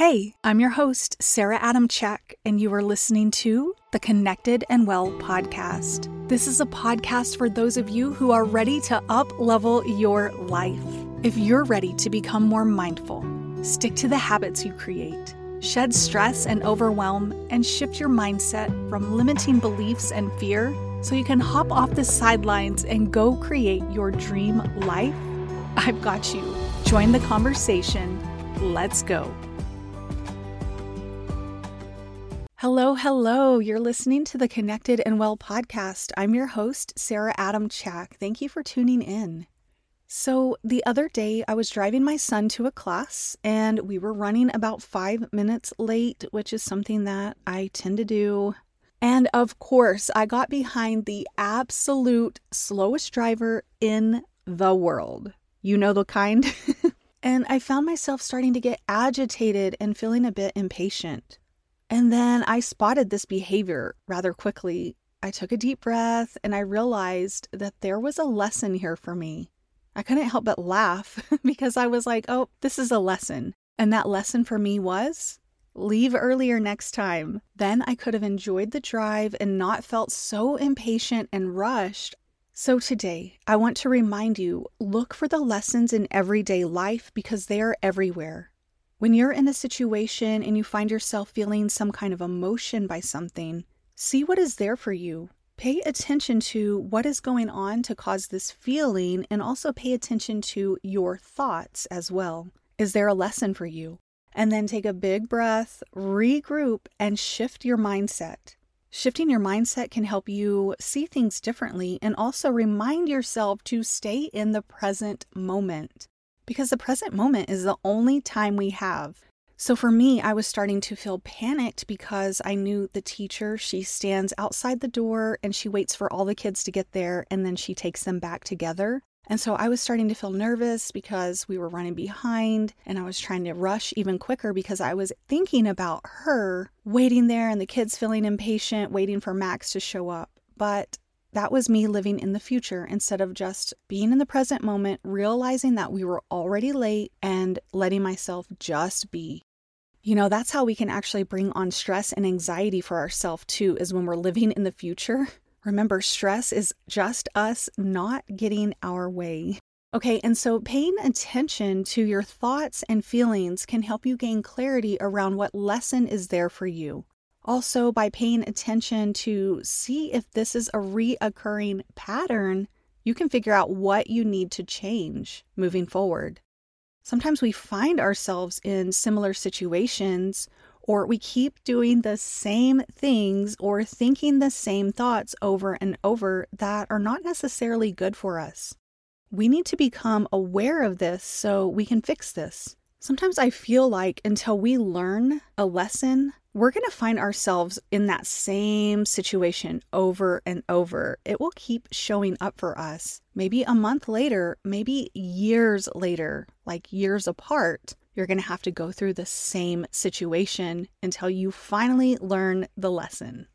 Hey, I'm your host, Sarah Adamchak, and you are listening to the Connected and Well podcast. This is a podcast for those of you who are ready to up level your life. If you're ready to become more mindful, stick to the habits you create, shed stress and overwhelm, and shift your mindset from limiting beliefs and fear so you can hop off the sidelines and go create your dream life, I've got you. Join the conversation. Let's go. Hello, hello. You're listening to the Connected and Well podcast. I'm your host, Sarah Adam Adamchak. Thank you for tuning in. So, the other day, I was driving my son to a class and we were running about five minutes late, which is something that I tend to do. And of course, I got behind the absolute slowest driver in the world. You know the kind? and I found myself starting to get agitated and feeling a bit impatient. And then I spotted this behavior rather quickly. I took a deep breath and I realized that there was a lesson here for me. I couldn't help but laugh because I was like, oh, this is a lesson. And that lesson for me was leave earlier next time. Then I could have enjoyed the drive and not felt so impatient and rushed. So today, I want to remind you look for the lessons in everyday life because they are everywhere. When you're in a situation and you find yourself feeling some kind of emotion by something, see what is there for you. Pay attention to what is going on to cause this feeling and also pay attention to your thoughts as well. Is there a lesson for you? And then take a big breath, regroup, and shift your mindset. Shifting your mindset can help you see things differently and also remind yourself to stay in the present moment because the present moment is the only time we have. So for me, I was starting to feel panicked because I knew the teacher, she stands outside the door and she waits for all the kids to get there and then she takes them back together. And so I was starting to feel nervous because we were running behind and I was trying to rush even quicker because I was thinking about her waiting there and the kids feeling impatient, waiting for Max to show up. But that was me living in the future instead of just being in the present moment, realizing that we were already late and letting myself just be. You know, that's how we can actually bring on stress and anxiety for ourselves too, is when we're living in the future. Remember, stress is just us not getting our way. Okay, and so paying attention to your thoughts and feelings can help you gain clarity around what lesson is there for you. Also, by paying attention to see if this is a reoccurring pattern, you can figure out what you need to change moving forward. Sometimes we find ourselves in similar situations, or we keep doing the same things or thinking the same thoughts over and over that are not necessarily good for us. We need to become aware of this so we can fix this. Sometimes I feel like until we learn a lesson, we're going to find ourselves in that same situation over and over. It will keep showing up for us. Maybe a month later, maybe years later, like years apart, you're going to have to go through the same situation until you finally learn the lesson.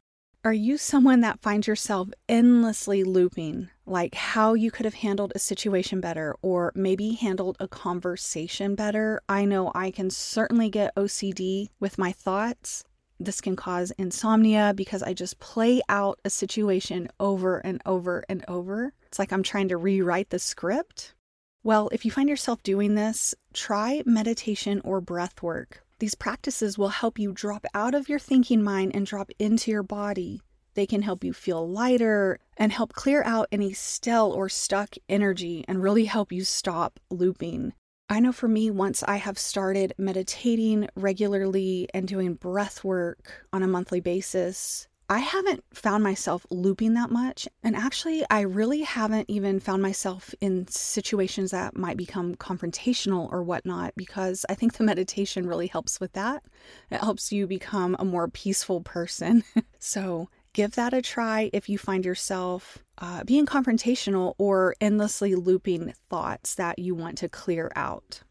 Are you someone that finds yourself endlessly looping, like how you could have handled a situation better or maybe handled a conversation better? I know I can certainly get OCD with my thoughts. This can cause insomnia because I just play out a situation over and over and over. It's like I'm trying to rewrite the script. Well, if you find yourself doing this, try meditation or breath work. These practices will help you drop out of your thinking mind and drop into your body. They can help you feel lighter and help clear out any stale or stuck energy and really help you stop looping. I know for me, once I have started meditating regularly and doing breath work on a monthly basis, I haven't found myself looping that much. And actually, I really haven't even found myself in situations that might become confrontational or whatnot, because I think the meditation really helps with that. It helps you become a more peaceful person. so, give that a try if you find yourself uh, being confrontational or endlessly looping thoughts that you want to clear out.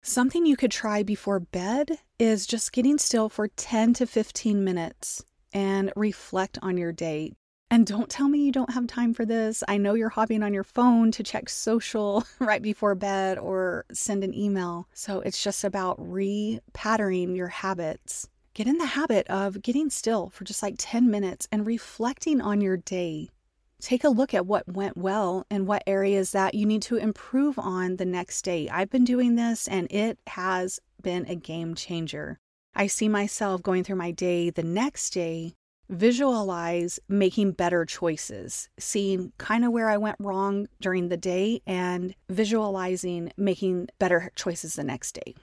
Something you could try before bed is just getting still for 10 to 15 minutes and reflect on your day. And don't tell me you don't have time for this. I know you're hopping on your phone to check social right before bed or send an email. So it's just about repatterning your habits. Get in the habit of getting still for just like 10 minutes and reflecting on your day. Take a look at what went well and what areas that you need to improve on the next day. I've been doing this and it has been a game changer. I see myself going through my day the next day visualize making better choices, seeing kind of where I went wrong during the day and visualizing making better choices the next day.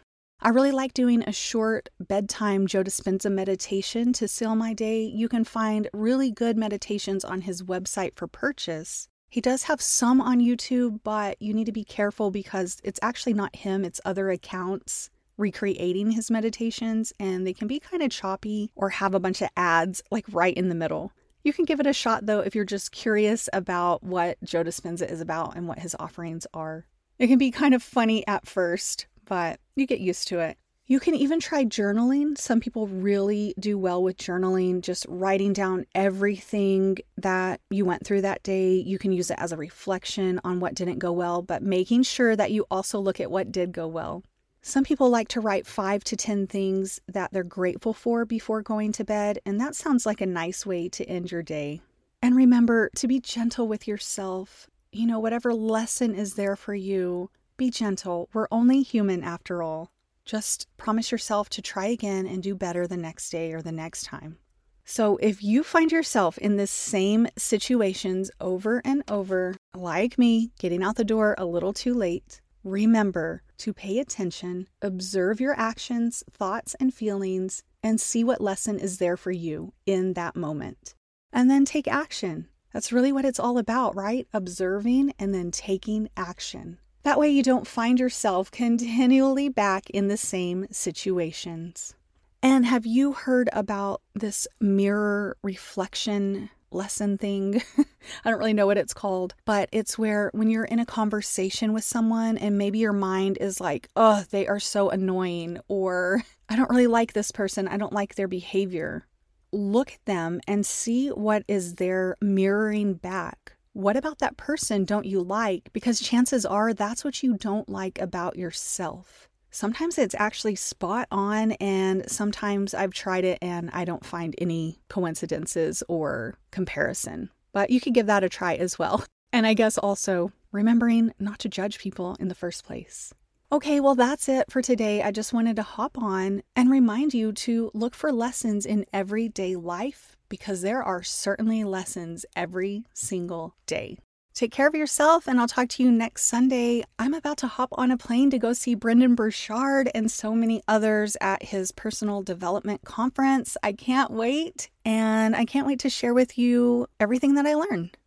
I really like doing a short bedtime Joe Dispenza meditation to seal my day. You can find really good meditations on his website for purchase. He does have some on YouTube, but you need to be careful because it's actually not him, it's other accounts recreating his meditations, and they can be kind of choppy or have a bunch of ads like right in the middle. You can give it a shot though if you're just curious about what Joe Dispenza is about and what his offerings are. It can be kind of funny at first, but you get used to it. You can even try journaling. Some people really do well with journaling, just writing down everything that you went through that day. You can use it as a reflection on what didn't go well, but making sure that you also look at what did go well. Some people like to write five to 10 things that they're grateful for before going to bed, and that sounds like a nice way to end your day. And remember to be gentle with yourself. You know, whatever lesson is there for you, be gentle. We're only human after all. Just promise yourself to try again and do better the next day or the next time. So, if you find yourself in the same situations over and over, like me, getting out the door a little too late, remember to pay attention, observe your actions, thoughts, and feelings, and see what lesson is there for you in that moment. And then take action. That's really what it's all about, right? Observing and then taking action. That way, you don't find yourself continually back in the same situations. And have you heard about this mirror reflection lesson thing. I don't really know what it's called, but it's where when you're in a conversation with someone and maybe your mind is like, oh, they are so annoying, or I don't really like this person, I don't like their behavior. Look at them and see what is their mirroring back. What about that person don't you like? Because chances are that's what you don't like about yourself sometimes it's actually spot on, and sometimes I've tried it and I don't find any coincidences or comparison. But you could give that a try as well. And I guess also remembering not to judge people in the first place. Okay, well, that's it for today. I just wanted to hop on and remind you to look for lessons in everyday life because there are certainly lessons every single day. Take care of yourself, and I'll talk to you next Sunday. I'm about to hop on a plane to go see Brendon Burchard and so many others at his personal development conference. I can't wait, and I can't wait to share with you everything that I learned.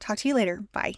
Talk to you later. Bye.